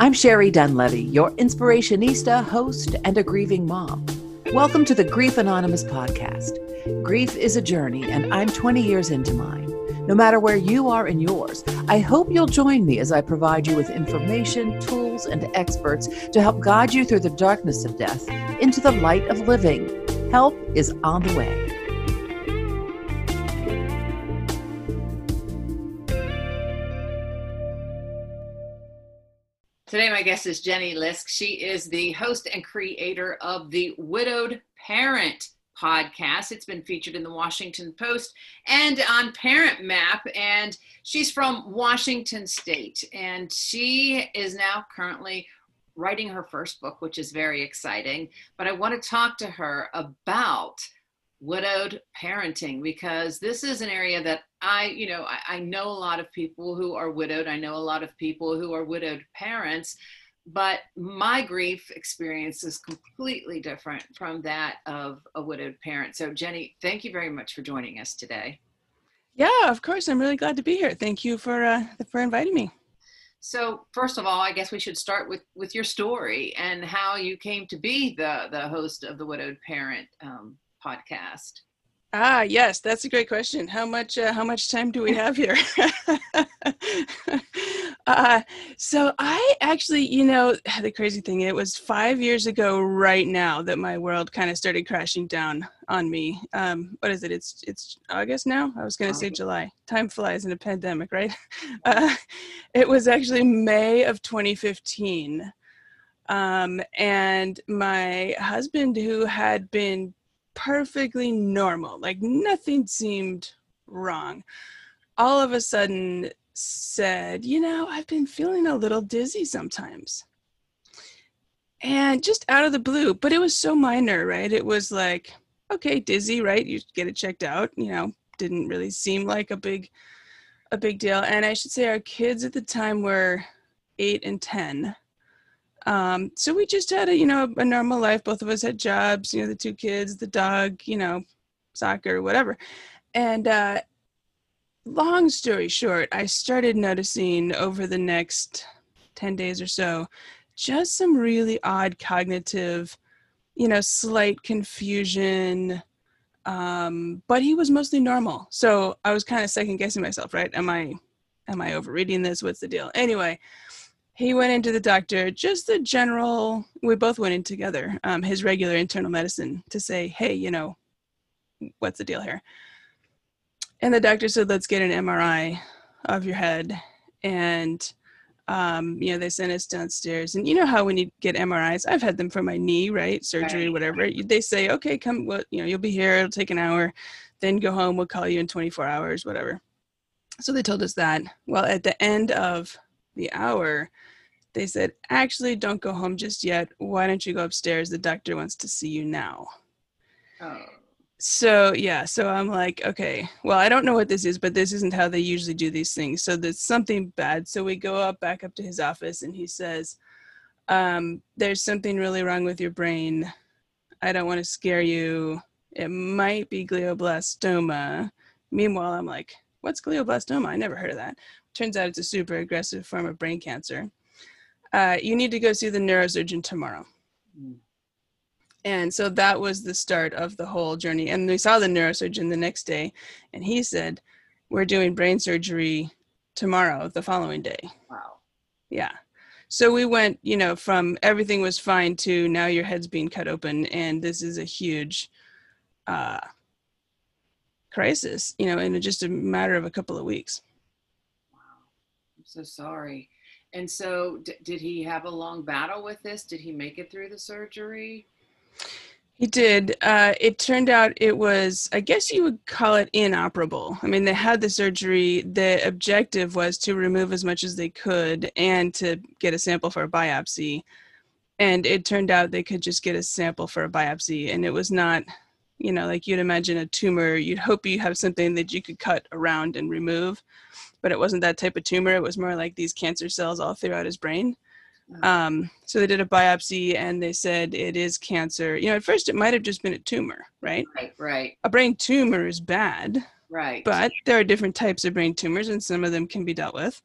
I'm Sherry Dunlevy, your inspirationista, host, and a grieving mom. Welcome to the Grief Anonymous podcast. Grief is a journey, and I'm 20 years into mine. No matter where you are in yours, I hope you'll join me as I provide you with information, tools, and experts to help guide you through the darkness of death into the light of living. Help is on the way. Today, my guest is Jenny Lisk. She is the host and creator of the Widowed Parent podcast. It's been featured in the Washington Post and on Parent Map. And she's from Washington State. And she is now currently writing her first book, which is very exciting. But I want to talk to her about widowed parenting because this is an area that I, you know, I, I, know a lot of people who are widowed. I know a lot of people who are widowed parents, but my grief experience is completely different from that of a widowed parent. So, Jenny, thank you very much for joining us today. Yeah, of course. I'm really glad to be here. Thank you for uh, for inviting me. So, first of all, I guess we should start with with your story and how you came to be the the host of the widowed parent um, podcast. Ah, yes, that's a great question. How much uh, how much time do we have here? uh, so I actually, you know, the crazy thing, it was five years ago right now that my world kind of started crashing down on me. Um, what is it? It's it's August now. I was going to say July. Time flies in a pandemic, right? Uh, it was actually May of 2015. Um, and my husband, who had been perfectly normal, like nothing seemed wrong. All of a sudden said, You know, I've been feeling a little dizzy sometimes. And just out of the blue, but it was so minor, right? It was like, okay, dizzy, right? You get it checked out, you know, didn't really seem like a big a big deal. And I should say our kids at the time were 8 and 10 um, so we just had a, you know, a normal life. Both of us had jobs, you know, the two kids, the dog, you know, soccer, whatever. And uh, long story short, I started noticing over the next 10 days or so just some really odd cognitive, you know, slight confusion. Um, but he was mostly normal. So I was kind of second guessing myself, right? Am I am I overreading this? What's the deal? Anyway, he went into the doctor, just the general, we both went in together, um, his regular internal medicine to say, hey, you know, what's the deal here? And the doctor said, let's get an MRI of your head. And, um, you know, they sent us downstairs. And you know how when you get MRIs, I've had them for my knee, right? Surgery, right. whatever. They say, okay, come, well, you know, you'll be here. It'll take an hour. Then go home. We'll call you in 24 hours, whatever. So they told us that. Well, at the end of the hour, they said, actually, don't go home just yet. Why don't you go upstairs? The doctor wants to see you now. Oh. So, yeah, so I'm like, okay, well, I don't know what this is, but this isn't how they usually do these things. So there's something bad. So we go up back up to his office and he says, um, there's something really wrong with your brain. I don't want to scare you. It might be glioblastoma. Meanwhile, I'm like, what's glioblastoma? I never heard of that. Turns out it's a super aggressive form of brain cancer uh, you need to go see the neurosurgeon tomorrow. Mm. And so that was the start of the whole journey. And we saw the neurosurgeon the next day, and he said, We're doing brain surgery tomorrow, the following day. Wow. Yeah. So we went, you know, from everything was fine to now your head's being cut open, and this is a huge uh, crisis, you know, in just a matter of a couple of weeks. So sorry. And so, d- did he have a long battle with this? Did he make it through the surgery? He did. Uh, it turned out it was, I guess you would call it inoperable. I mean, they had the surgery. The objective was to remove as much as they could and to get a sample for a biopsy. And it turned out they could just get a sample for a biopsy. And it was not, you know, like you'd imagine a tumor, you'd hope you have something that you could cut around and remove but it wasn't that type of tumor. It was more like these cancer cells all throughout his brain. Um, so they did a biopsy and they said it is cancer. You know, at first it might have just been a tumor, right? Right, right. A brain tumor is bad. Right. But there are different types of brain tumors and some of them can be dealt with.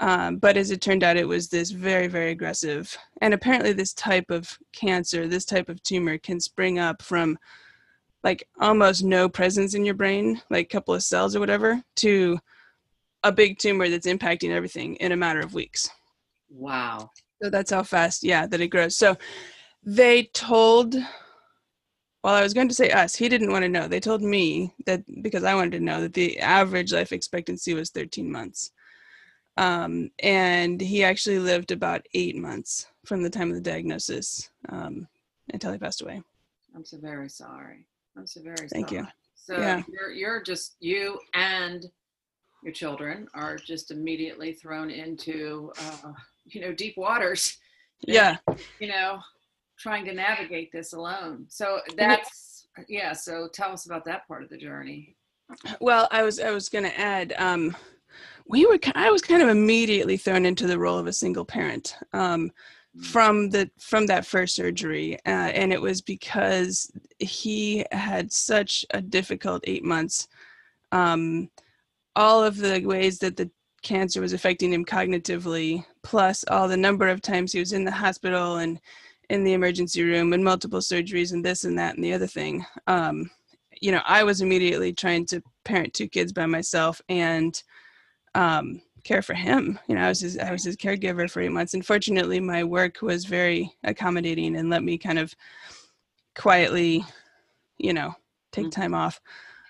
Um, but as it turned out, it was this very, very aggressive. And apparently, this type of cancer, this type of tumor, can spring up from like almost no presence in your brain, like a couple of cells or whatever, to a big tumor that's impacting everything in a matter of weeks. Wow. So that's how fast, yeah, that it grows. So they told, well, I was going to say us, he didn't want to know. They told me that because I wanted to know that the average life expectancy was 13 months. Um, and he actually lived about eight months from the time of the diagnosis um, until he passed away. I'm so very sorry. I'm so very Thank sorry. you. So Yeah. you're you're just you and your children are just immediately thrown into uh, you know deep waters. Yeah. You know, trying to navigate this alone. So that's yeah. So tell us about that part of the journey. Well, I was I was going to add. Um, we were I was kind of immediately thrown into the role of a single parent um, from the from that first surgery, uh, and it was because he had such a difficult eight months. Um, all of the ways that the cancer was affecting him cognitively, plus all the number of times he was in the hospital and in the emergency room and multiple surgeries and this and that and the other thing. Um, you know, I was immediately trying to parent two kids by myself and um, care for him. You know, I was his, I was his caregiver for eight months. And fortunately, my work was very accommodating and let me kind of quietly, you know, take Mhm. time off.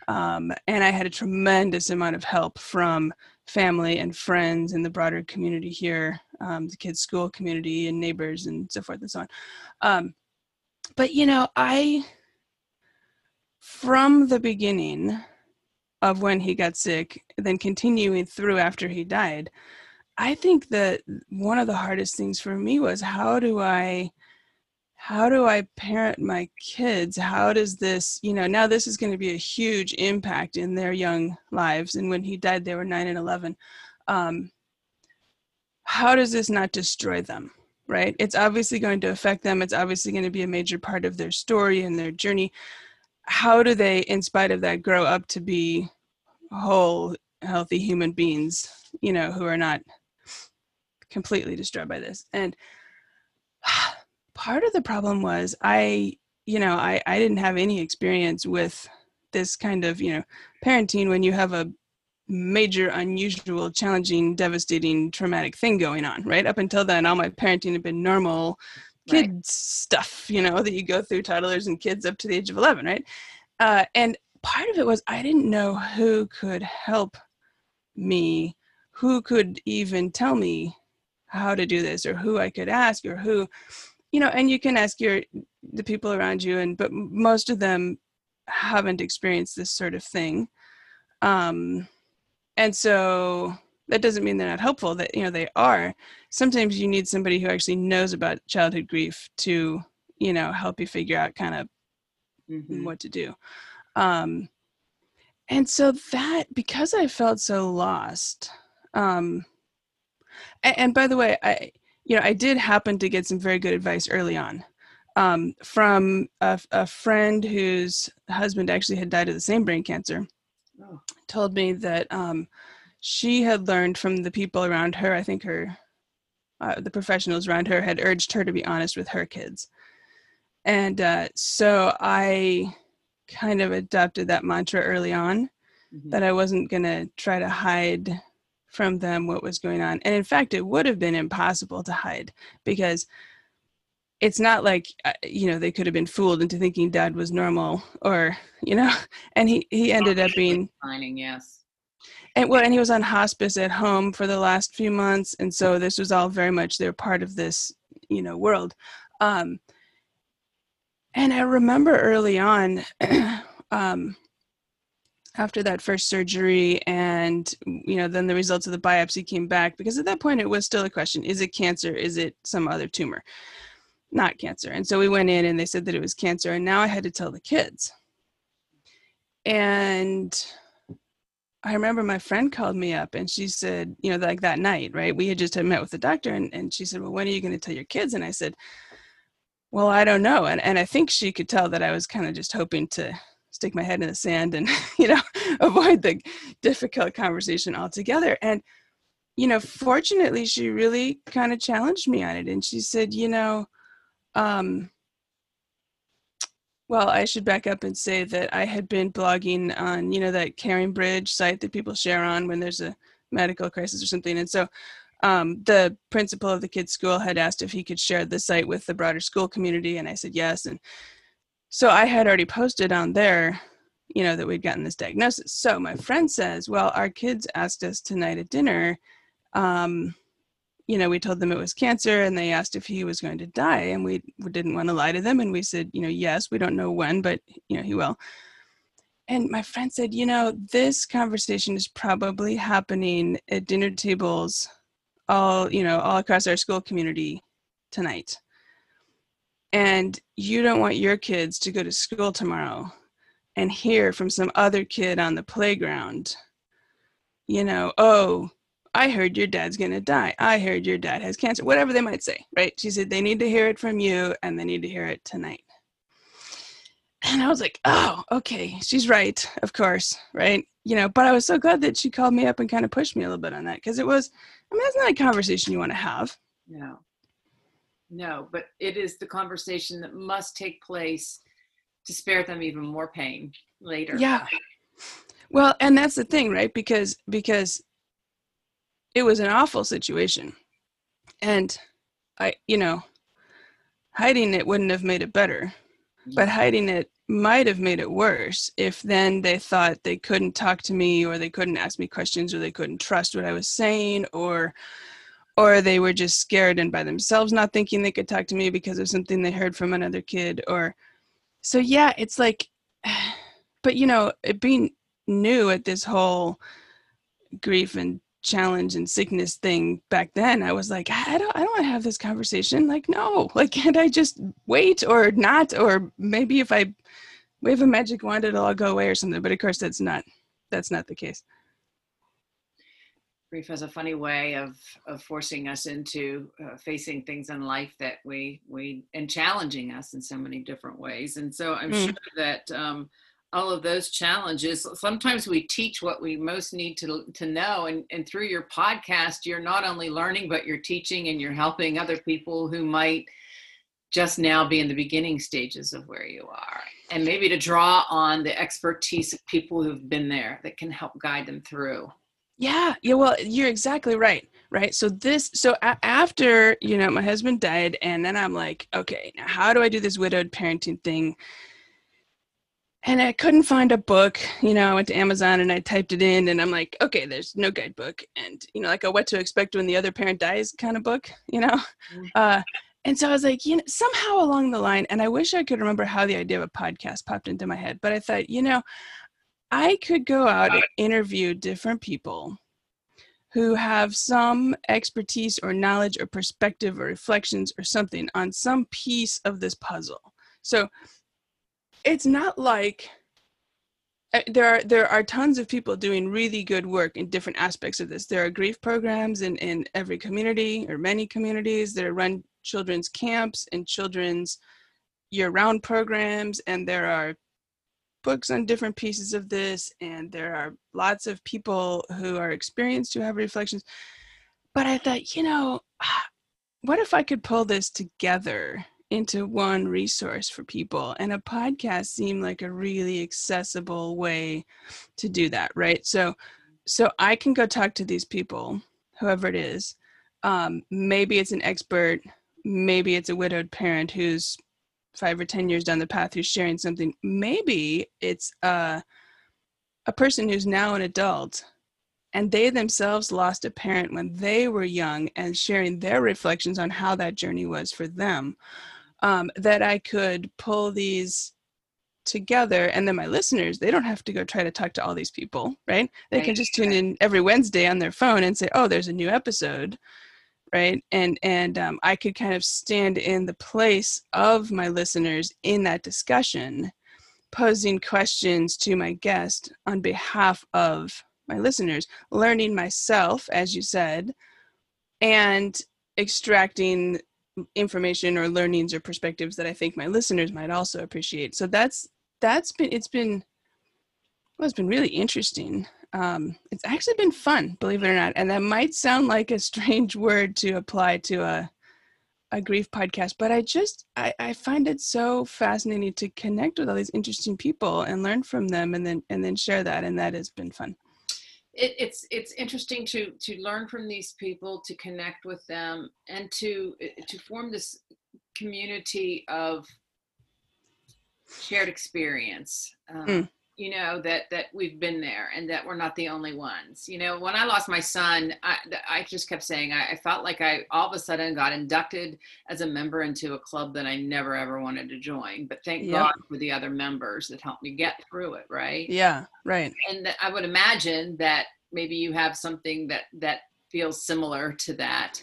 Um, and I had a tremendous amount of help from family and friends in the broader community here, um, the kids' school community and neighbors and so forth and so on. Um, but you know, I from the beginning of when he got sick, then continuing through after he died, I think that one of the hardest things for me was how do I how do I parent my kids? How does this, you know, now this is going to be a huge impact in their young lives. And when he died, they were nine and 11. Um, how does this not destroy them? Right? It's obviously going to affect them. It's obviously going to be a major part of their story and their journey. How do they, in spite of that, grow up to be whole, healthy human beings, you know, who are not completely destroyed by this? And part of the problem was I, you know, I, I didn't have any experience with this kind of, you know, parenting when you have a major, unusual, challenging, devastating, traumatic thing going on, right? Up until then, all my parenting had been normal Right. kid stuff, you know, that you go through toddlers and kids up to the age of 11, right? Uh, and part of it was I didn't know who could help me, who could even tell me how to do this or who I could ask or who, you know, and you can ask your the people around you and but most of them haven't experienced this sort of thing. Um and so that doesn't mean they're not helpful that you know they are sometimes you need somebody who actually knows about childhood grief to you know help you figure out kind of Mhm. what to do um and so that because i felt so lost um and, and by the way i you know i did happen to get some very good advice early on um from a, a friend whose husband actually had died of the same brain cancer Oh, told me that um, she had learned from the people around her. I think her, uh, the professionals around her had urged her to be honest with her kids, and uh, so I kind of adopted that mantra early on mhm. that I wasn't gonna try to hide from them what was going on. And in fact, it would have been impossible to hide because it's not like uh, you know they could have been fooled into thinking dad was normal or you know and he he ended up being yes. and well and he was on hospice at home for the last few months and so this was all very much they're part of this you know world um and i remember early on um after that first surgery and you know then the results of the biopsy came back because at that point it was still a question is it cancer is it some other tumor not cancer and so we went in and they said that it was cancer and now i had to tell the kids and I remember my friend called me up and she said, you know, like that night, right? We had just had met with the doctor and, and she said, Well, when are you going to tell your kids? And I said, Well, I don't know. And and I think she could tell that I was kind of just hoping to stick my head in the sand and, you know, avoid the difficult conversation altogether. And you know, fortunately, she really kind of challenged me on it. And she said, you know, um, well, I should back up and say that I had been blogging on, you know, that caring bridge site that people share on when there's a medical crisis or something. And so um, the principal of the kids' school had asked if he could share the site with the broader school community. And I said yes. And so I had already posted on there, you know, that we'd gotten this diagnosis. So my friend says, well, our kids asked us tonight at dinner um, you know, we told them it was cancer and they asked if he was going to die. And we, we didn't want to lie to them. And we said, you know, yes, we don't know when, but, you know, he will. And my friend said, you know, this conversation is probably happening at dinner tables all, you know, all across our school community tonight. And you don't want your kids to go to school tomorrow and hear from some other kid on the playground, you know, oh, I heard your dad's going to die. I heard your dad has cancer, whatever they might say, right? She said, they need to hear it from you and they need to hear it tonight. And I was like, oh, okay, she's right, of course, right? You know, but I was so glad that she called me up and kind of pushed me a little bit on that because it was, I mean, that's not a conversation you want to have. No, no, but it is the conversation that must take place to spare them even more pain later. Yeah. Well, and that's the thing, right? Because because it was an awful situation. And I, you know, hiding it wouldn't have made it better, but hiding it might have made it worse if then they thought they couldn't talk to me or they couldn't ask me questions or they couldn't trust what I was saying or or they were just scared and by themselves not thinking they could talk to me because of something they heard from another kid or so yeah it's like but you know being new at this whole grief and challenge and sickness thing back then i was like i don't i don't want to have this conversation. Like no like can't i just wait or not? Or maybe if i wave a magic wand it'll all go away or something but of course that's not that's not the case grief has a funny way of of forcing us into uh, facing things in life that we we and challenging us in so many different ways. And so i'm mm. sure that um all of those challenges sometimes we teach what we most need to to know. And, and through your podcast you're not only learning but you're teaching and you're helping other people who might just now be in the beginning stages of where you are. And maybe to draw on the expertise of people who've been there that can help guide them through yeah yeah well you're exactly right right so this so a- after you know my husband died and then i'm like okay now how do i do this widowed parenting thing and I couldn't find a book. You know, I went to Amazon and I typed it in, and I'm like, okay, there's no guidebook, and you know, like a what to expect when the other parent dies kind of book. You know, mm. uh, and so I was like, you know, somehow along the line, and I wish I could remember how the idea of a podcast popped into my head, but I thought, you know, I could go out and interview different people who have some expertise or knowledge or perspective or reflections or something on some piece of this puzzle. So it's not like uh, there are there are tons of people doing really good work in different aspects of this. There are grief programs in, in every community or many communities that run children's camps and children's year-round programs, and there are books on different pieces of this, and there are lots of people who are experienced who have reflections. But I thought, you know, what if I could pull this together into one resource for people and a podcast seemed like a really accessible way to do that right so so i can go talk to these people whoever it is um, maybe it's an expert maybe it's a widowed parent who's five or ten years down the path who's sharing something maybe it's a, a person who's now an adult and they themselves lost a parent when they were young and sharing their reflections on how that journey was for them um, that I could pull these together and then my listeners they don't have to go try to talk to all these people right they right. can just tune in every wednesday on their phone and say oh there's a new episode right and and um, i could kind of stand in the place of my listeners in that discussion posing questions to my guest on behalf of my listeners learning myself as you said and extracting information or learnings or perspectives that I think my listeners might also appreciate. So that's that's been it's been well, it's been really interesting. Um, it's actually been fun, believe it or not. And that might sound like a strange word to apply to a a grief podcast, but I just I, I find it so fascinating to connect with all these interesting people and learn from them, and then and then share that, and that has been fun. It, it's it's interesting to to learn from these people, to connect with them, and to to form this community of shared experience. Um, mm you know that that we've been there and that we're not the only ones. You know when i lost my son i, I just kept saying I, I, felt like i all of a sudden got inducted as a member into a club that i never ever wanted to join but thank god for the other members that helped me get through it right? Yeah right. And i would imagine that maybe you have something that that feels similar to that.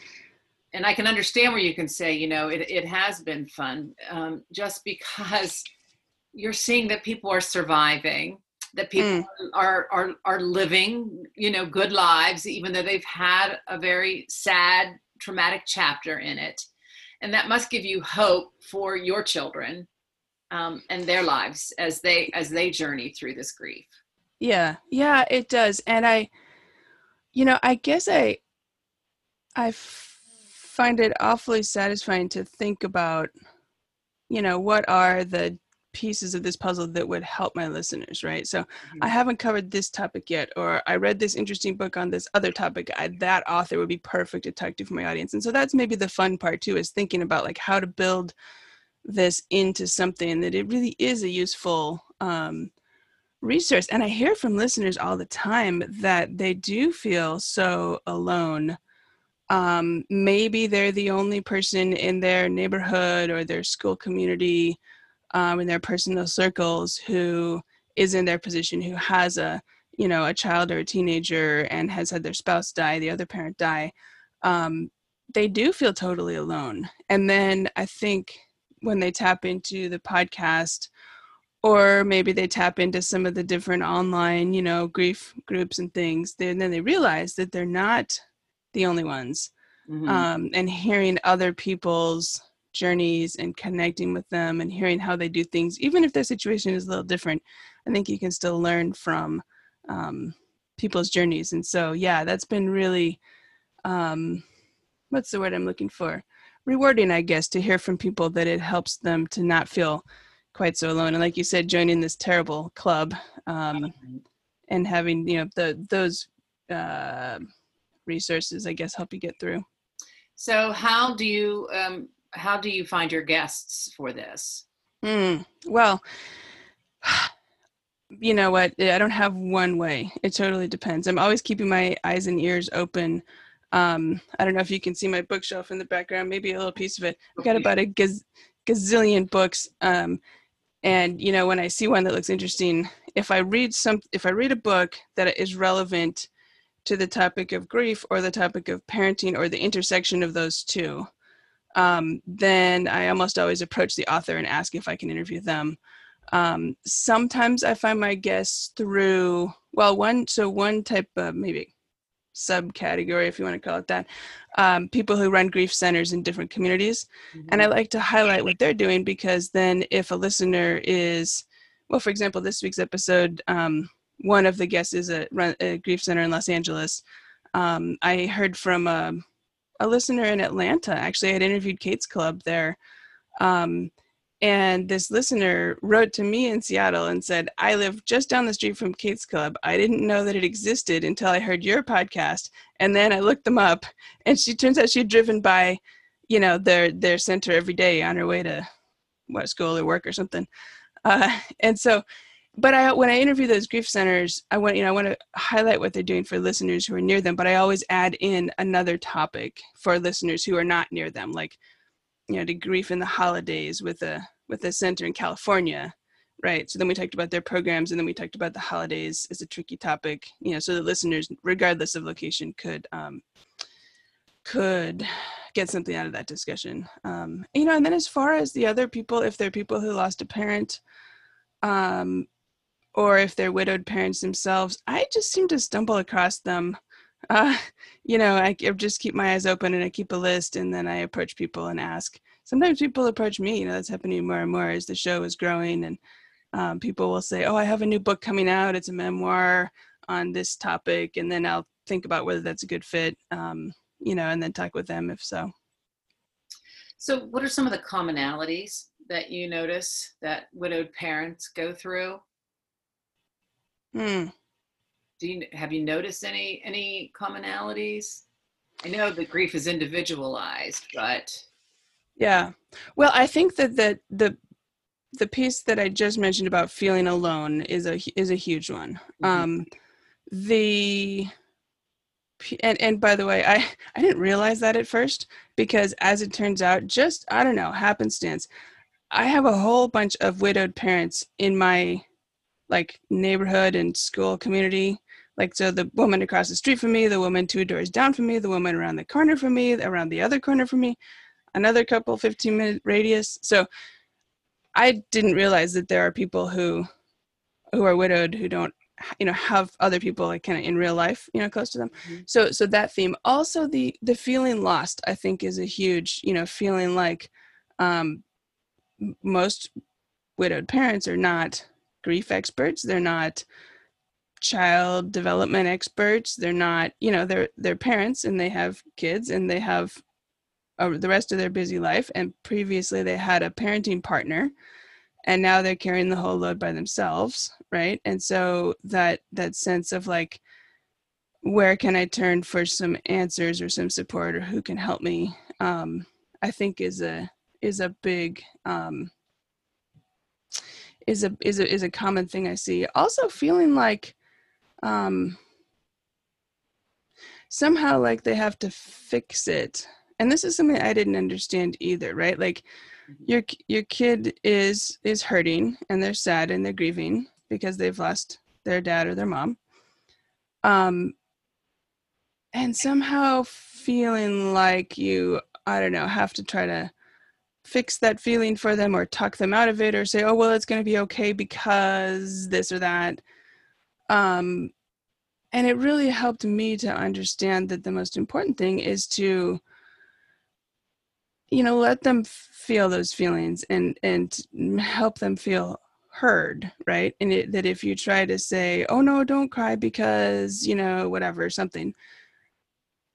And i can understand where you can say you know it, it has been fun um, just because you're seeing that people are surviving that people mm. are are are living you know good lives even though they've had a very sad traumatic chapter in it. And that must give you hope for your children um, and their lives as they as they journey through this grief. Yeah yeah it does. And i you know i guess i I f- find it awfully satisfying to think about you know what are the pieces of this puzzle that would help my listeners right so mm-hmm. i haven't covered this topic yet or i read this interesting book on this other topic I, that author would be perfect to talk to for my audience and so that's maybe the fun part too is thinking about like how to build this into something that it really is a useful um, resource and i hear from listeners all the time that they do feel so alone um, maybe they're the only person in their neighborhood or their school community um, in their personal circles who is in their position who has a you know a child or a teenager and has had their spouse die the other parent die um, they do feel totally alone and then i think when they tap into the podcast or maybe they tap into some of the different online you know grief groups and things then then they realize that they're not the only ones mm-hmm. um, and hearing other people's journeys and connecting with them and hearing how they do things, even if their situation is a little different, I think you can still learn from um, people's journeys. And so, yeah, that's been really, um, what's the word I'm looking for? Rewarding, I guess, to hear from people that it helps them to not feel quite so alone. And like you said, joining this terrible club um, and having, you know, the those uh, resources, I guess, help you get through. So, how do you um, how do you find your guests for this? Mm, well, you know what? I don't have one way. It totally depends. I'm always keeping my eyes and ears open. Um, I don't know if you can see my bookshelf in the background, maybe a little piece of it. I've got about a gaz- gazillion books. Um, and you know, when I see one that looks interesting, if I read some, if I read a book that is relevant to the topic of grief or the topic of parenting or the intersection of those two, um, then I almost always approach the author and ask if I can interview them. Um, sometimes I find my guests through, well, one, so one type of maybe subcategory, if you want to call it that, um, people who run grief centers in different communities. Mm-hmm. And I like to highlight what they're doing because then if a listener is, well, for example, this week's episode, um, one of the guests is a, a, grief center in Los Angeles. Um, I heard from a a listener in Atlanta. Actually, I had interviewed Kate's Club there. Um, and this listener wrote to me in Seattle and said, I live just down the street from Kate's Club. I didn't know that it existed until I heard your podcast. And then I looked them up and she turns out she'd driven by, you know, their their center every day on her way to what school or work or something. Uh, and so but I when I interview those grief centers, I want you know I want to highlight what they're doing for listeners who are near them, but I always add in another topic for listeners who are not near them, like you know, to grief in the holidays with a with a center in California, right? So then we talked about their programs, and then we talked about the holidays as a tricky topic, you know, so the listeners, regardless of location, could um, could get something out of that discussion. Um, you know, and then as far as the other people, if they're people who lost a parent, um, or if they're widowed parents themselves, I just seem to stumble across them. Uh, you know, I, I just keep my eyes open and I keep a list and then I approach people and ask. Sometimes people approach me, you know, that's happening more and more as the show is growing and um, people will say, Oh, I have a new book coming out. It's a memoir. on this topic and then i'll think about whether that's a good fit um, you know and then talk with them if so so what are some of the commonalities that you notice that widowed parents go through hmm. do you have you noticed any any commonalities i know the grief is individualized but yeah well i think that the the the piece that I just mentioned about feeling alone is a is a huge one. Mm-hmm. Um, the and and by the way, I I didn't realize that at first because as it turns out, just I don't know happenstance, I have a whole bunch of widowed parents in my like neighborhood and school community. Like so, the woman across the street from me, the woman two doors down from me, the woman around the corner from me, around the other corner from me, another couple 15 minute radius. So I didn't realize that there are people who who are widowed who don't you know have other people like kind of in real life you know close to them mm-hmm. so so that theme also the the feeling lost i think is a huge you know feeling like um most widowed parents are not grief experts. They're not child development experts. They're not you know they're they're parents and they have kids and they have uh, the rest of their busy life. And previously they had a parenting partner and now they're carrying the whole load by themselves right? And so that that sense of like where can i turn for some answers or some support or who can help me um, i think is a is a big um, is a is a is a common thing i see. Also feeling like um, somehow like they have to fix it. And this is something i didn't understand either right? Like mm-hmm. your your kid is is hurting and they're sad and they're grieving because they've lost their dad or their mom. Um and somehow feeling like you i don't know have to try to fix that feeling for them or talk them out of it or say oh well it's going to be okay because this or that. Um and it really helped me to understand that the most important thing is to you know let them feel those feelings and and help them feel heard right? And it, that if you try to say oh no don't cry because you know whatever something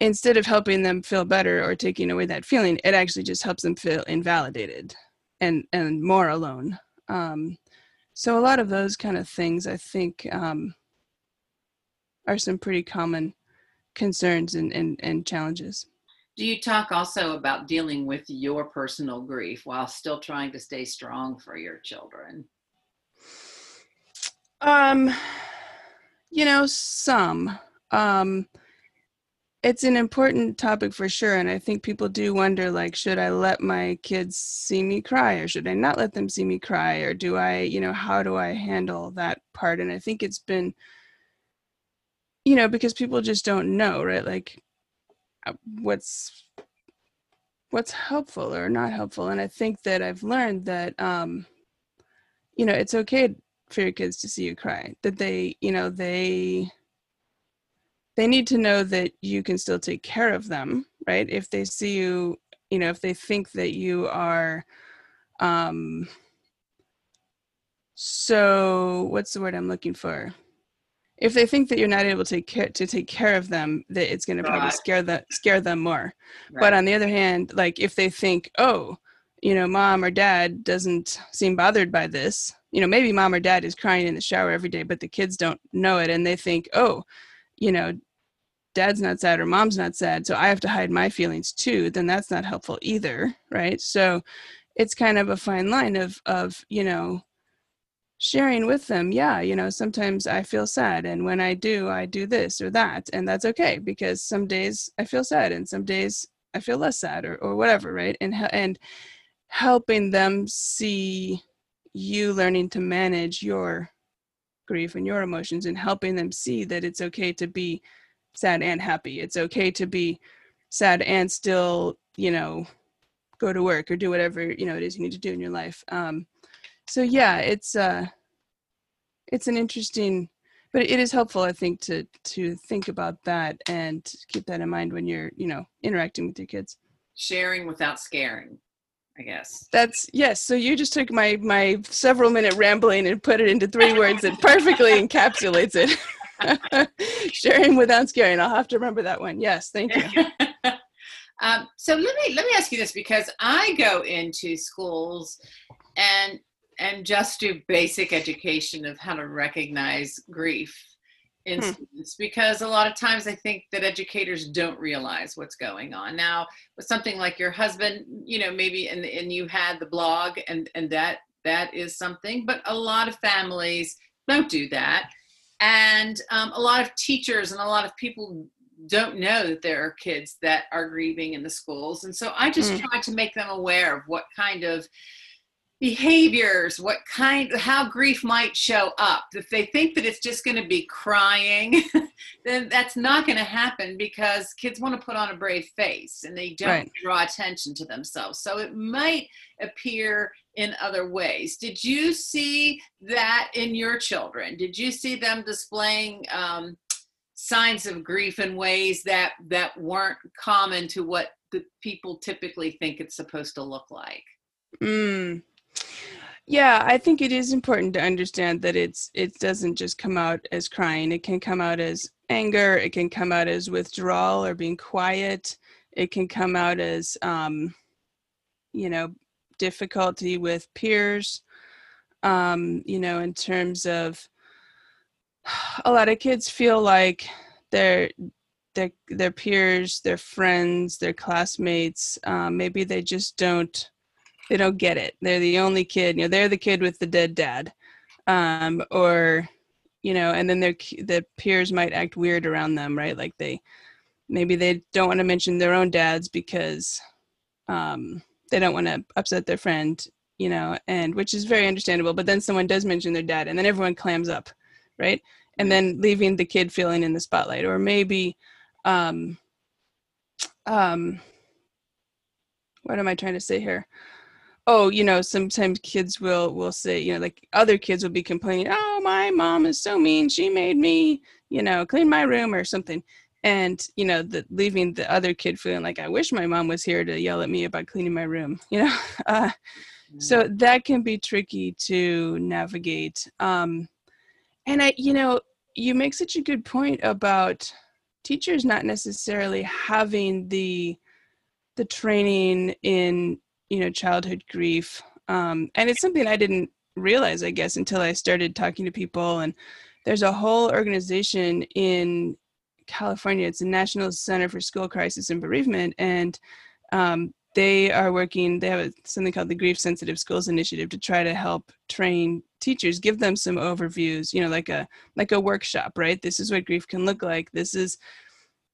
instead of helping them feel better or taking away that feeling it actually just helps them feel invalidated and and more alone um, so a lot of those kind of things i think um, are some pretty common concerns and, and, and challenges do you talk also about dealing with your personal grief while still trying to stay strong for your children? Um, you know, some. Um, it's an important topic for sure and i think people do wonder like should i let my kids see me cry or should i not let them see me cry or do i you know how do i handle that part? And i think it's been you know because people just don't know right? Like uh, what's what's helpful or not helpful and i think that i've learned that um you know it's okay for your kids to see you cry that they you know they they need to know that you can still take care of them right? If they see you you know if they think that you are um so what's the word i'm looking for? If they think that you're not able to take care to take care of them that it's going to probably scare the scare them more. Right. but on the other hand like if they think oh you know mom or dad doesn't seem bothered by this you know maybe mom or dad is crying in the shower every day but the kids don't know it and they think oh you know dad's not sad or mom's not sad so i have to hide my feelings too then that's not helpful either right so it's kind of a fine line of of you know sharing with them, yeah, you know, sometimes I feel sad. And when I do, I do this or that. And that's okay because some days I feel sad and some days I feel less sad or, or whatever, right? And, and helping them see you learning to manage your grief and your emotions and helping them see that it's okay to be sad and happy. It's okay to be sad and still, you know, go to work or do whatever, you know, it is you need to do in your life. Um, so yeah it's uh it's an interesting but it is helpful i think to to think about that and keep that in mind when you're you know interacting with your kids sharing without scaring i guess that's yes so you just took my my several minute rambling and put it into three words that perfectly encapsulates it Sharing without scaring. I'll have to remember that one. Yes, thank you. um, so let me let me ask you this because I go into schools and and just do basic education of how to recognize grief in hmm. students because a lot of times I think that educators don't realize what's going on. Now, with something like your husband, you know, maybe and and you had the blog and and that that is something, but a lot of families don't do that. And um, a lot of teachers and a lot of people don't know that there are kids that are grieving in the schools. And so I just mm. try to make them aware of what kind of behaviors what kind how grief might show up. If they think that it's just going to be crying then that's not going to happen because kids want to put on a brave face and they don't right. draw attention to themselves. So it might appear in other ways. Did you see that in your children? Did you see them displaying um, signs of grief in ways that that weren't common to what the people typically think it's supposed to look like? Mm, yeah, I think it is important to understand that it's it doesn't just come out as crying. It can come out as anger. It can come out as withdrawal or being quiet. It can come out as um, you know difficulty with peers. Um, you know, in terms of a lot of kids feel like their their their peers, their friends, their classmates, um, maybe they just don't they don't get it. They're the only kid, you know, they're the kid with the dead dad. Um, or, you know, and then their the peers might act weird around them, right? Like they maybe they don't want to mention their own dads because um, they don't want to upset their friend, you know, and which is very understandable. But then someone does mention their dad, and then everyone clams up, right? And then leaving the kid feeling in the spotlight, or maybe, um, um, what am I trying to say here? Oh you know sometimes kids will will say you know like other kids will be complaining oh my mom is so mean she made me you know clean my room or something. And you know the leaving the other kid feeling like i wish my mom was here to yell at me about cleaning my room you know? Uh, so that can be tricky to navigate. Um, and i you know you make such a good point about teachers not necessarily having the the training in you know childhood grief um, and it's something i didn't realize i guess until i started talking to people and there's a whole organization in california it's the national center for school crisis and bereavement and um, they are working they have something called the grief sensitive schools initiative to try to help train teachers give them some overviews you know like a like a workshop right? This is what grief can look like. This is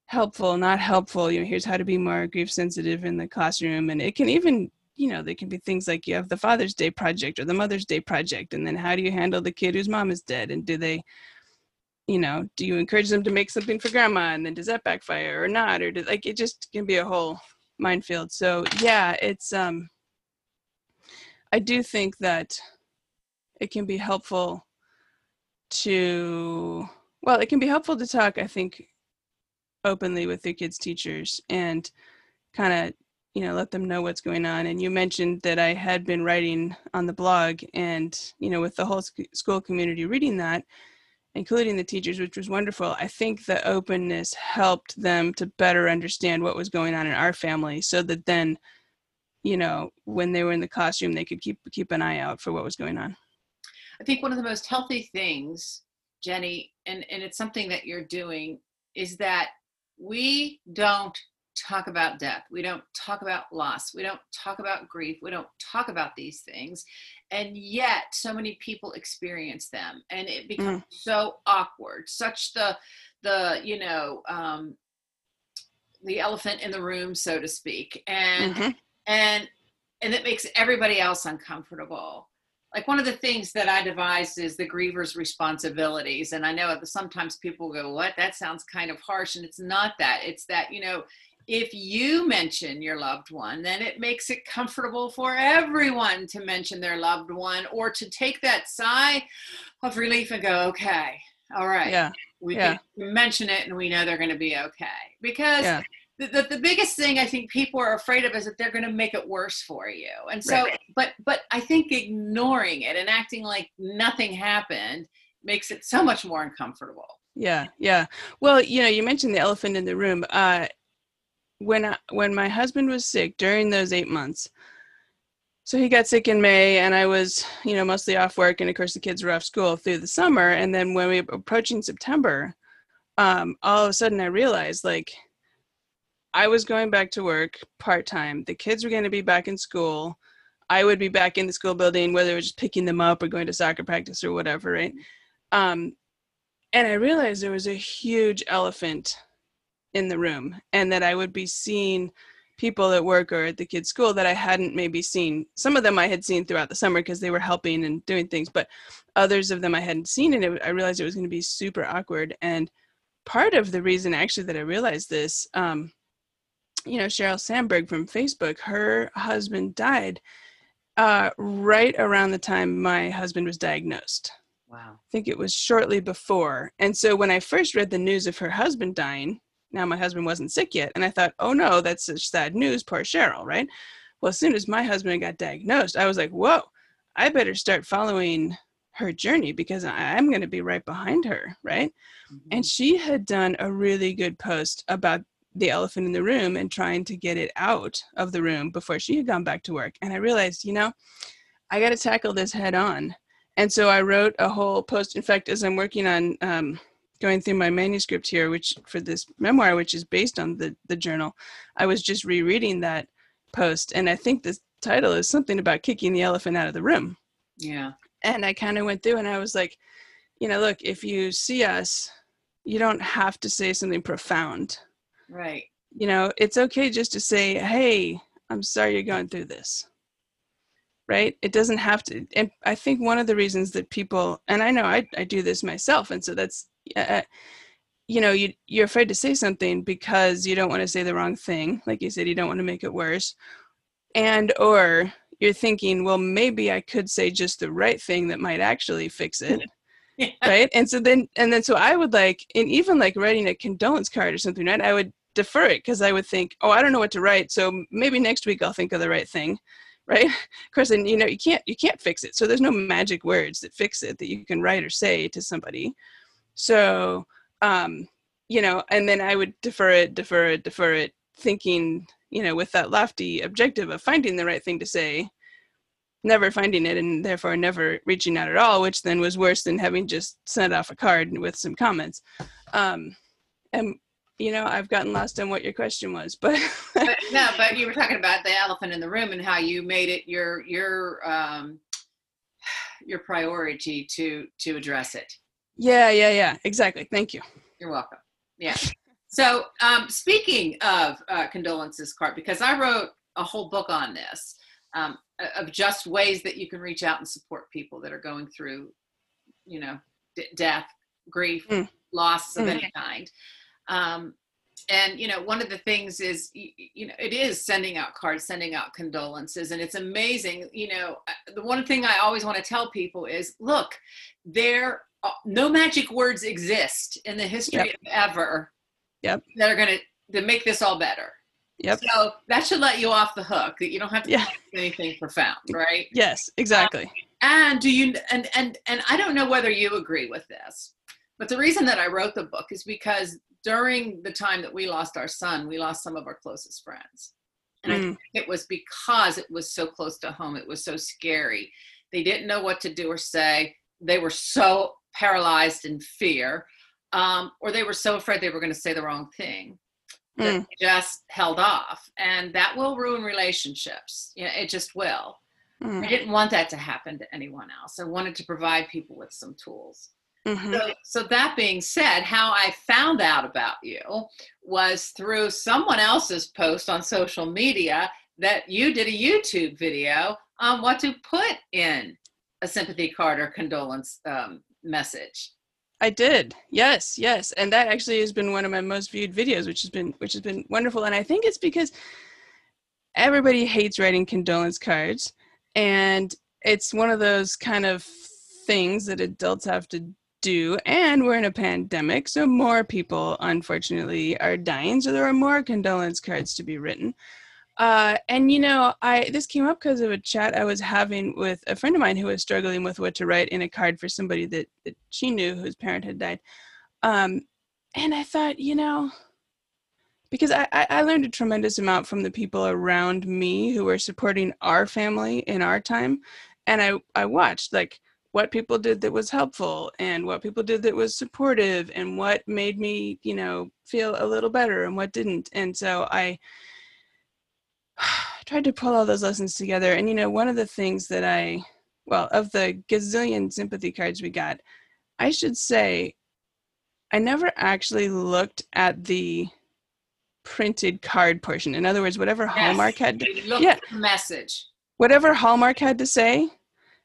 helpful not helpful. You know here's how to be more grief sensitive in the classroom and it can even you know, there can be things like you have the Father's Day project or the Mother's Day project, and then how do you handle the kid whose mom is dead? And do they, you know, do you encourage them to make something for grandma, and then does that backfire or not? Or like it just can be a whole minefield. So yeah, it's um, I do think that it can be helpful to well, it can be helpful to talk. I think openly with your kids' teachers and kind of you know let them know what's going on and you mentioned that i had been writing on the blog and you know with the whole sc- school community reading that including the teachers which was wonderful. I think the openness helped them to better understand what was going on in our family so that then you know when they were in the classroom they could keep keep an eye out for what was going on. I think one of the most healthy things jenny and and it's something that you're doing is that we don't talk about death. We don't talk about loss. We don't talk about grief. We don't talk about these things. And yet, so many people experience them, and it becomes mm. so awkward. Such the, the you know, um, the elephant in the room, so to speak, and mm-hmm. and and it makes everybody else uncomfortable like one of the things that I devised is the griever's responsibilities. And I know that sometimes people go, What? That sounds kind of harsh. And it's not that. It's that, you know, if you mention your loved one, then it makes it comfortable for everyone to mention their loved one or to take that sigh of relief and go, okay, all right. Yeah. We yeah. can mention it and we know they're going to be okay. Because yeah. the, the, the, biggest thing I think people are afraid of is that they're going to make it worse for you. And so, right. but, but I think ignoring it and acting like nothing happened makes it so much more uncomfortable. Yeah, yeah. Well, you know, you mentioned the elephant in the room. Uh, when I, when my husband was sick during those eight months, so he got sick in May, and I was, you know, mostly off work, and of course the kids were off school through the summer. And then when we were approaching September, um, all of a sudden I realized like I was going back to work part time. The kids were going to be back in school. I would be back in the school building, whether it was just picking them up or going to soccer practice or whatever, right? Um, and I realized there was a huge elephant in the room, and that I would be seeing people at work or at the kids' school that I hadn't maybe seen. Some of them I had seen throughout the summer because they were helping and doing things, but others of them I hadn't seen, and it, I realized it was going to be super awkward. And part of the reason, actually, that I realized this, um, you know, Sheryl Sandberg from Facebook, her husband died uh, right around the time my husband was diagnosed. Wow. I think it was shortly before. And so when I first read the news of her husband dying, now my husband wasn't sick yet, and I thought, oh no, that's such sad news, poor Sheryl, right? Well, as soon as my husband got diagnosed, I was like, whoa, I better start following her journey because I'm going to be right behind her, right? Mm-hmm. And she had done a really good post about the elephant in the room and trying to get it out of the room before she had gone back to work. And I realized, you know, I got to tackle this head on and so I wrote a whole post. In fact, as I'm working on um, going through my manuscript here, which for this memoir, which is based on the the journal, I was just rereading that post, and I think the title is something about kicking the elephant out of the room. Yeah. And I kind of went through, and I was like, you know, look, if you see us, you don't have to say something profound. Right. You know, it's okay just to say, hey, I'm sorry you're going through this right it doesn't have to and i think one of the reasons that people and i know i, I do this myself and so that's uh, you know you you're afraid to say something because you don't want to say the wrong thing like you said you don't want to make it worse and or you're thinking well maybe i could say just the right thing that might actually fix it yeah. right? And so then and then so i would like and even like writing a condolence card or something right i would defer it because i would think oh i don't know what to write so maybe next week i'll think of the right thing right? Of course and you know you can't you can't fix it so there's no magic words that fix it that you can write or say to somebody so um you know and then i would defer it defer it defer it thinking you know with that lofty objective of finding the right thing to say never finding it and therefore never reaching out at all which then was worse than having just sent off a card with some comments um and you know, I've gotten lost on what your question was, but, but no, but you were talking about the elephant in the room and how you made it your your um your priority to to address it. Yeah, yeah, yeah. Exactly. Thank you. You're welcome. Yeah. So, um, speaking of uh, condolences card, because I wrote a whole book on this um, of just ways that you can reach out and support people that are going through, you know, d- death, grief, mm. loss of mm. any kind. Um, and you know one of the things is you know it is sending out cards sending out condolences and it's amazing you know uh, the one thing i always want to tell people is look there no magic words exist in the history yep. of ever yep. that are going to to make this all better Yep. So that should let you off the hook. That you don't have to yeah. anything profound, right? Yes, exactly. Um, and do you and and and I don't know whether you agree with this, but the reason that I wrote the book is because during the time that we lost our son, we lost some of our closest friends. And mm. I think it was because it was so close to home. It was so scary. They didn't know what to do or say. They were so paralyzed in fear, um, or they were so afraid they were going to say the wrong thing that mm. they just held off. And that will ruin relationships. Yeah, it just will. Mm. I didn't want that to happen to anyone else. I wanted to provide people with some tools. Mm-hmm. So, so, that being said, how I found out about you was through someone else's post on social media that you did a YouTube video on what to put in a sympathy card or condolence um, message. I did. Yes, yes. And that actually has been one of my most viewed videos, which has been which has been wonderful. And I think it's because everybody hates writing condolence cards and it's one of those kind of things that adults have to do and we're in a pandemic so more people unfortunately are dying so there are more condolence cards to be written uh, and you know i this came up because of a chat i was having with a friend of mine who was struggling with what to write in a card for somebody that, that she knew whose parent had died Um, and I thought, you know, because I, I learned a tremendous amount from the people around me who were supporting our family in our time. And I, I watched like what people did that was helpful and what people did that was supportive and what made me, you know, feel a little better and what didn't. And so I tried to pull all those lessons together. And, you know, one of the things that I, well, of the gazillion sympathy cards we got, I should say I never actually looked at the printed card portion. In other words, whatever yes, Hallmark had to, yeah, message. Whatever Hallmark had to say,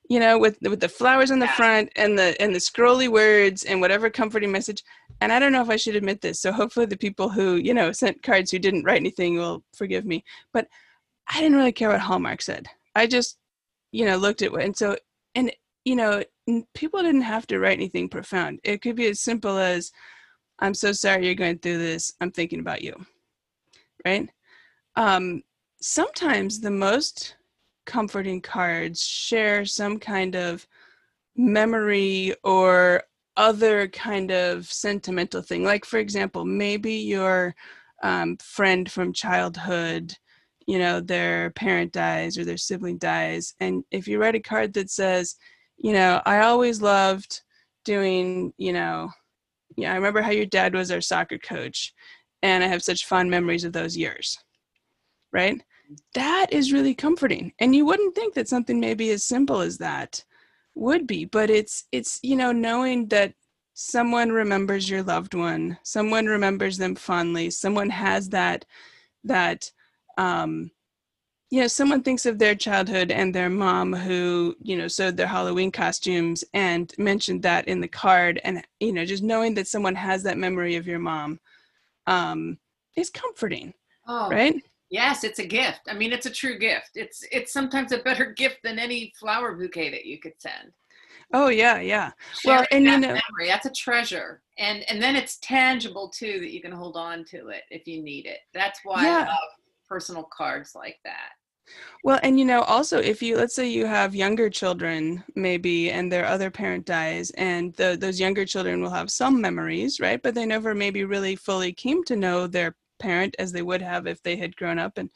you know, with with the flowers on the front and the and the scrolly words and whatever comforting message. And I don't know if I should admit this, so hopefully the people who you know sent cards who didn't write anything will forgive me. But I didn't really care what Hallmark said. I just, you know, looked at what and so and you know people didn't have to write anything profound. It could be as simple as, "I'm so sorry you're going through this. I'm thinking about you." right? Um, sometimes the most comforting cards share some kind of memory or other kind of sentimental thing. Like, for example, maybe your um, friend from childhood, you know, their parent dies or their sibling dies. And if you write a card that says, you know, I always loved doing, you know, yeah, I remember how your dad was our soccer coach and I have such fond memories of those years. Right? That is really comforting. And you wouldn't think that something maybe as simple as that would be, but it's it's you know knowing that someone remembers your loved one, someone remembers them fondly, someone has that that um you know someone thinks of their childhood and their mom who you know sewed their halloween costumes and mentioned that in the card and you know just knowing that someone has that memory of your mom um, is comforting. Oh, right? Yes, it's a gift. I mean, it's a true gift. It's it's sometimes a better gift than any flower bouquet that you could send. Oh yeah, yeah. Sharing well, and you know, memory, that's a treasure, and and then it's tangible too that you can hold on to it if you need it. That's why yeah. I love personal cards like that. Well, and you know, also if you let's say you have younger children, maybe, and their other parent dies, and the, those younger children will have some memories, right? But they never maybe really fully came to know their parent as they would have if they had grown up and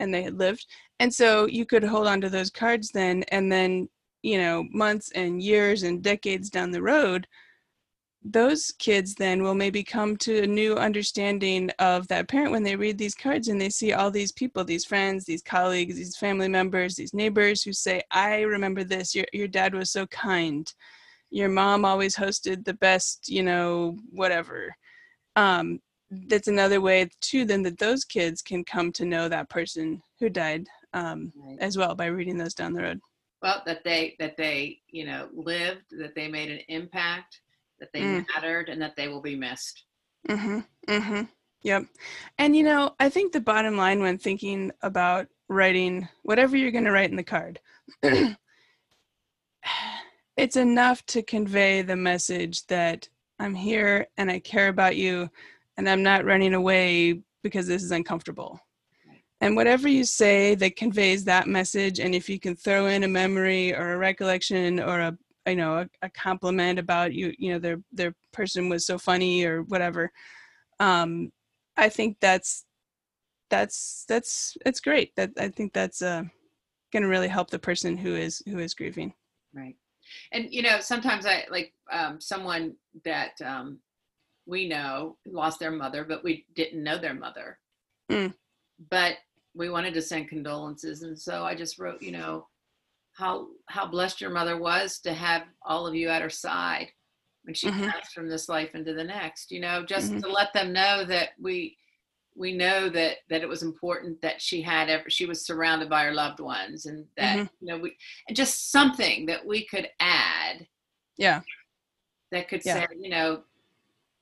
and they had lived. And so you could hold on to those cards then, and then you know, months and years and decades down the road, those kids then will maybe come to a new understanding of that parent when they read these cards and they see all these people these friends these colleagues these family members these neighbors who say i remember this. Your, your dad was so kind. Your mom always hosted the best you know whatever. Um, that's another way too then that those kids can come to know that person who died um, right. as well by reading those down the road well that they that they you know lived that they made an impact that they mm. mattered and that they will be missed. Mm-hmm. Mm-hmm. Yep. And you know, I think the bottom line when thinking about writing whatever you're going to write in the card, it's enough to convey the message that I'm here and I care about you and I'm not running away because this is uncomfortable. And whatever you say that conveys that message, and if you can throw in a memory or a recollection or a you know a, a, compliment about you you know their their person was so funny or whatever um i think that's that's that's it's great. That i think that's uh going to really help the person who is who is grieving. Right. And you know sometimes i like um someone that um we know lost their mother but we didn't know their mother mm. but we wanted to send condolences and so i just wrote you know how how blessed your mother was to have all of you at her side when she mm-hmm. passed from this life into the next you know just mm-hmm. to let them know that we we know that that it was important that she had ever she was surrounded by her loved ones and that mm-hmm. you know we and just something that we could add yeah that could yeah. say you know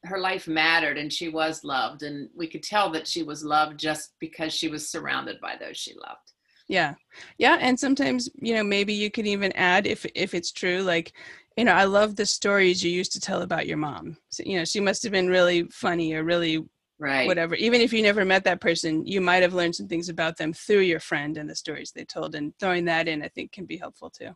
her life mattered and she was loved and we could tell that she was loved just because she was surrounded by those she loved. Yeah. Yeah and sometimes you know maybe you could even add if if it's true like you know i love the stories you used to tell about your mom. So, you know she must have been really funny or really right. whatever. Even if you never met that person you might have learned some things about them through your friend and the stories they told and throwing that in i think can be helpful too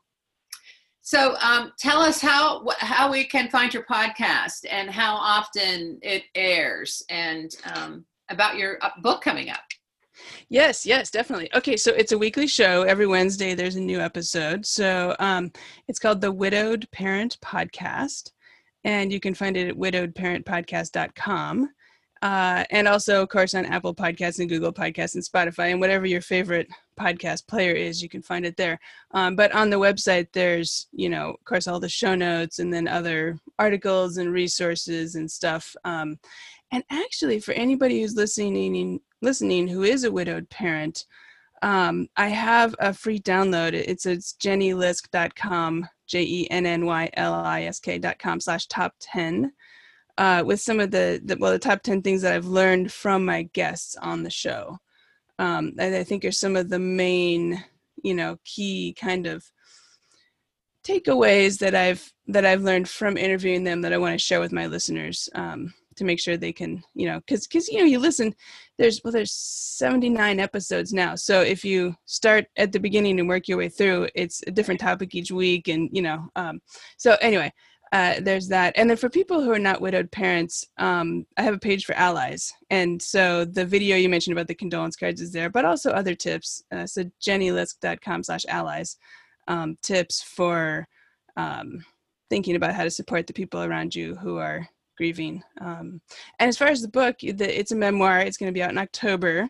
So um, tell us how how we can find your podcast and how often it airs, and um, about your uh, book coming up. Yes, yes, definitely. Okay, so it's a weekly show. Every Wednesday, there's a new episode. So um, it's called the Widowed Parent Podcast, and you can find it at widowedparentpodcast.com. Uh, and also, of course, on Apple Podcasts and Google Podcasts and Spotify and whatever your favorite podcast player is, you can find it there. Um, but on the website, there's, you know, of course, all the show notes and then other articles and resources and stuff. Um, and actually, for anybody who's listening, listening who is a widowed parent, um, I have a free download. It's it's jennylisk.com, J E N N Y L I S K.com slash top 10 uh, with some of the, the, well the top 10 things that i've learned from my guests on the show um, i think are some of the main you know key kind of takeaways that i've that i've learned from interviewing them that i want to share with my listeners um, to make sure they can you know because because you know you listen there's well there's 79 episodes now. So if you start at the beginning and work your way through it's a different topic each week and you know um, so anyway uh, there's that. And then for people who are not widowed parents, um, I have a page for allies. And so the video you mentioned about the condolence cards is there, but also other tips. Uh, so jennylisk.com slash allies um, tips for um, thinking about how to support the people around you who are grieving. Um, and as far as the book, the, it's a memoir. It's going to be out in October.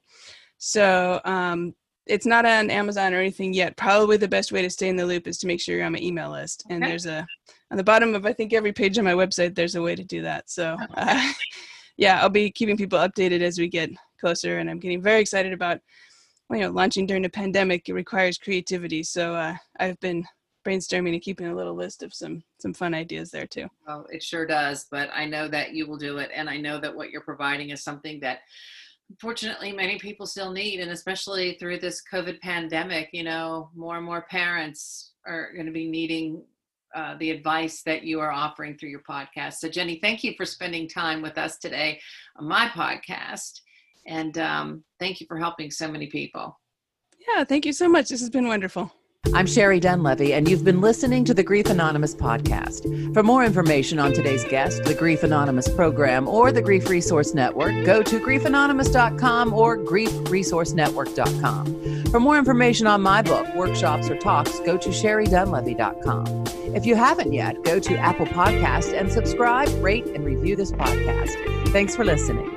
So um, it's not on Amazon or anything yet. Probably the best way to stay in the loop is to make sure you're on my email list. And okay. there's a on the bottom of I think every page on my website there's a way to do that. So uh, yeah, I'll be keeping people updated as we get closer, and I'm getting very excited about you know launching during a pandemic. It requires creativity, so uh, I've been brainstorming and keeping a little list of some some fun ideas there too. Oh, it sure does. But I know that you will do it, and I know that what you're providing is something that unfortunately many people still need and especially through this covid pandemic you know more and more parents are going to be needing uh, the advice that you are offering through your podcast so jenny thank you for spending time with us today on my podcast and um, thank you for helping so many people yeah thank you so much this has been wonderful I'm Sherry Dunlevy, and you've been listening to the Grief Anonymous podcast. For more information on today's guest, the Grief Anonymous program, or the Grief Resource Network, go to griefanonymous.com or griefresourcenetwork.com. For more information on my book, workshops, or talks, go to sherrydunlevy.com. If you haven't yet, go to Apple Podcast and subscribe, rate, and review this podcast. Thanks for listening.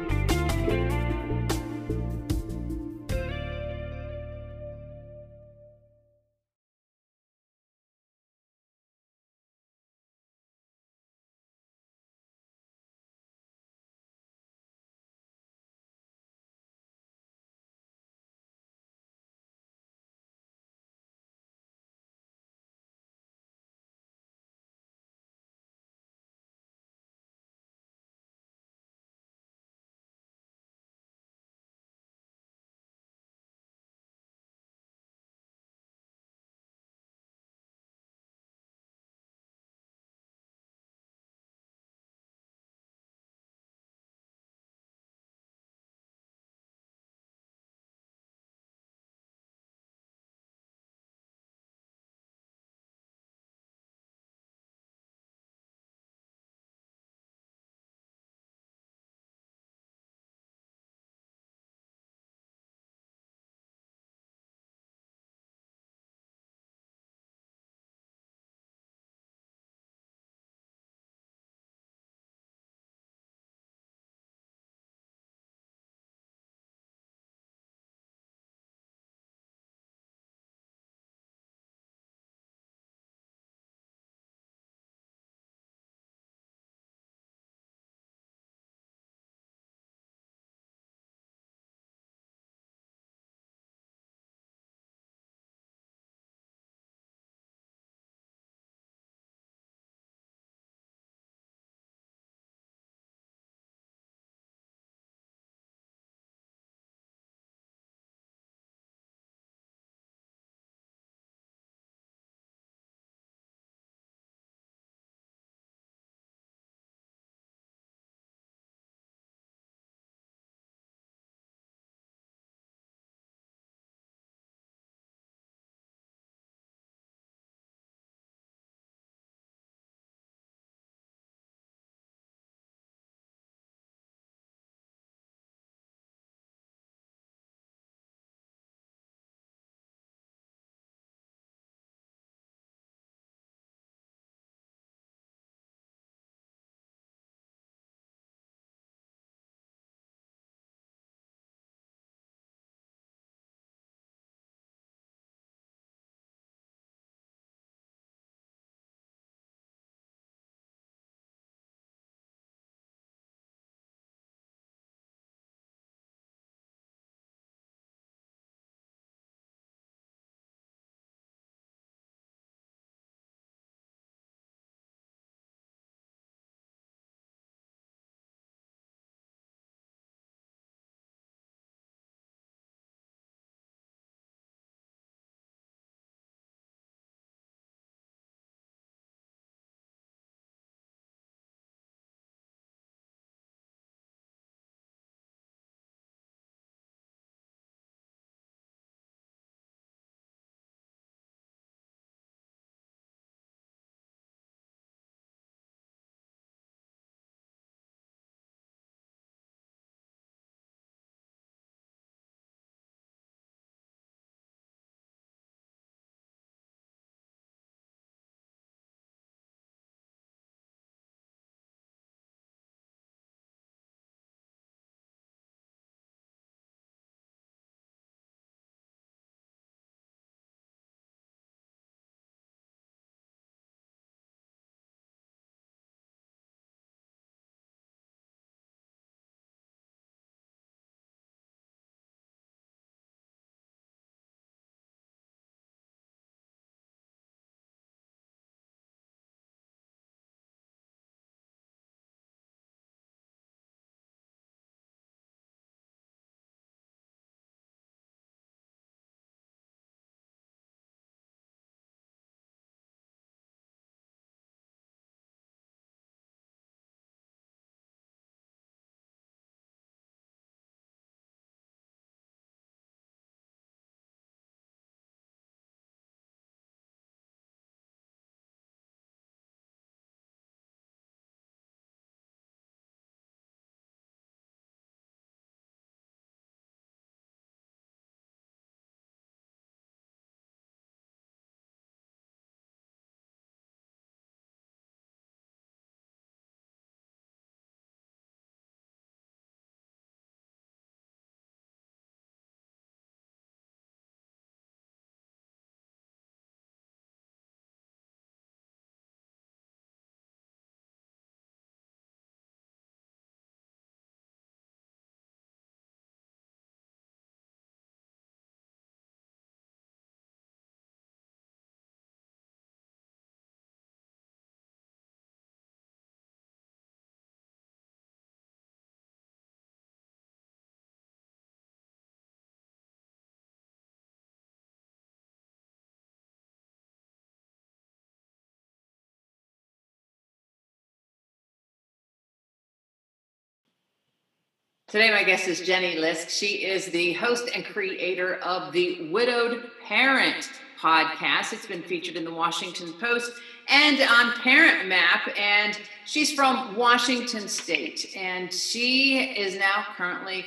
Today, my guest is Jenny Lisk. She is the host and creator of the Widowed Parent podcast. It's been featured in the Washington Post and on Parent Map. And she's from Washington State. And she is now currently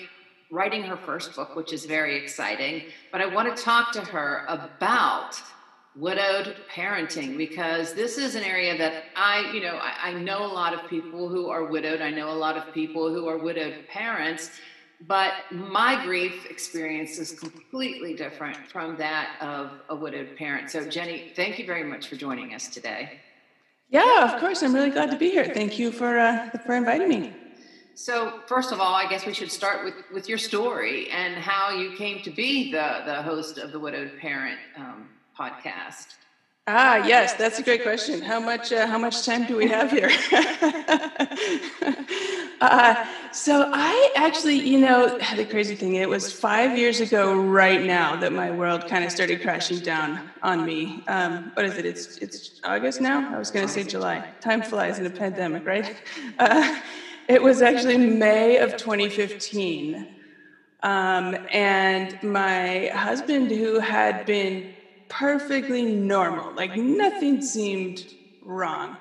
writing her first book, which is very exciting. But I want to talk to her about widowed parenting because this is an area that I, you know, I, I, know a lot of people who are widowed. I know a lot of people who are widowed parents, but my grief experience is completely different from that of a widowed parent. So, Jenny, thank you very much for joining us today. Yeah, of course. I'm really glad to be here. Thank you for uh, for inviting me. So, first of all, I guess we should start with with your story and how you came to be the the host of the widowed parent um, podcast? Ah, yes, that's a great question. How much uh, how much time do we have here? uh, so I actually, you know, the crazy thing, it was five years ago right now that my world kind of started crashing down on me. Um, what is it? It's it's August now. I was going to say July. Time flies in a pandemic, right? Uh, it was actually May of 2015. Um, and my husband, who had been perfectly normal, like nothing seemed wrong.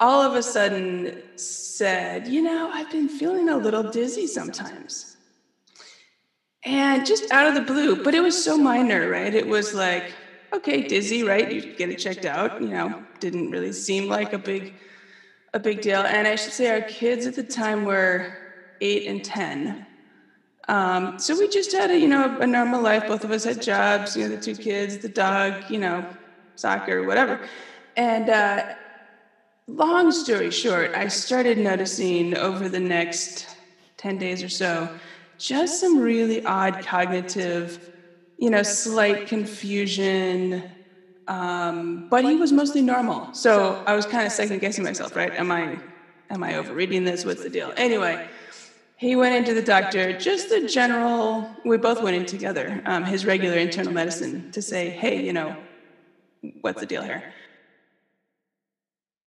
All of a sudden said, You know, I've been feeling a little dizzy sometimes. And just out of the blue, but it was so minor, right? It was like, okay, dizzy, right? You get it checked out, you know, didn't really seem like a big a big deal. And I should say our kids at the time were eight and ten. Um, so we just had a, you know, a normal life. Both of us had jobs, you know, the two kids, the dog, you know, soccer, whatever. And uh, long story short, I started noticing over the next 10 days or so just some really odd cognitive, you know, slight confusion. Um, but he was mostly normal. So I was kind of second guessing myself, right? Am I, am I overreading this? What's the deal? Anyway, he went into the doctor, just the general, we both went in together, um, his regular internal medicine to say, hey, you know, what's the deal here?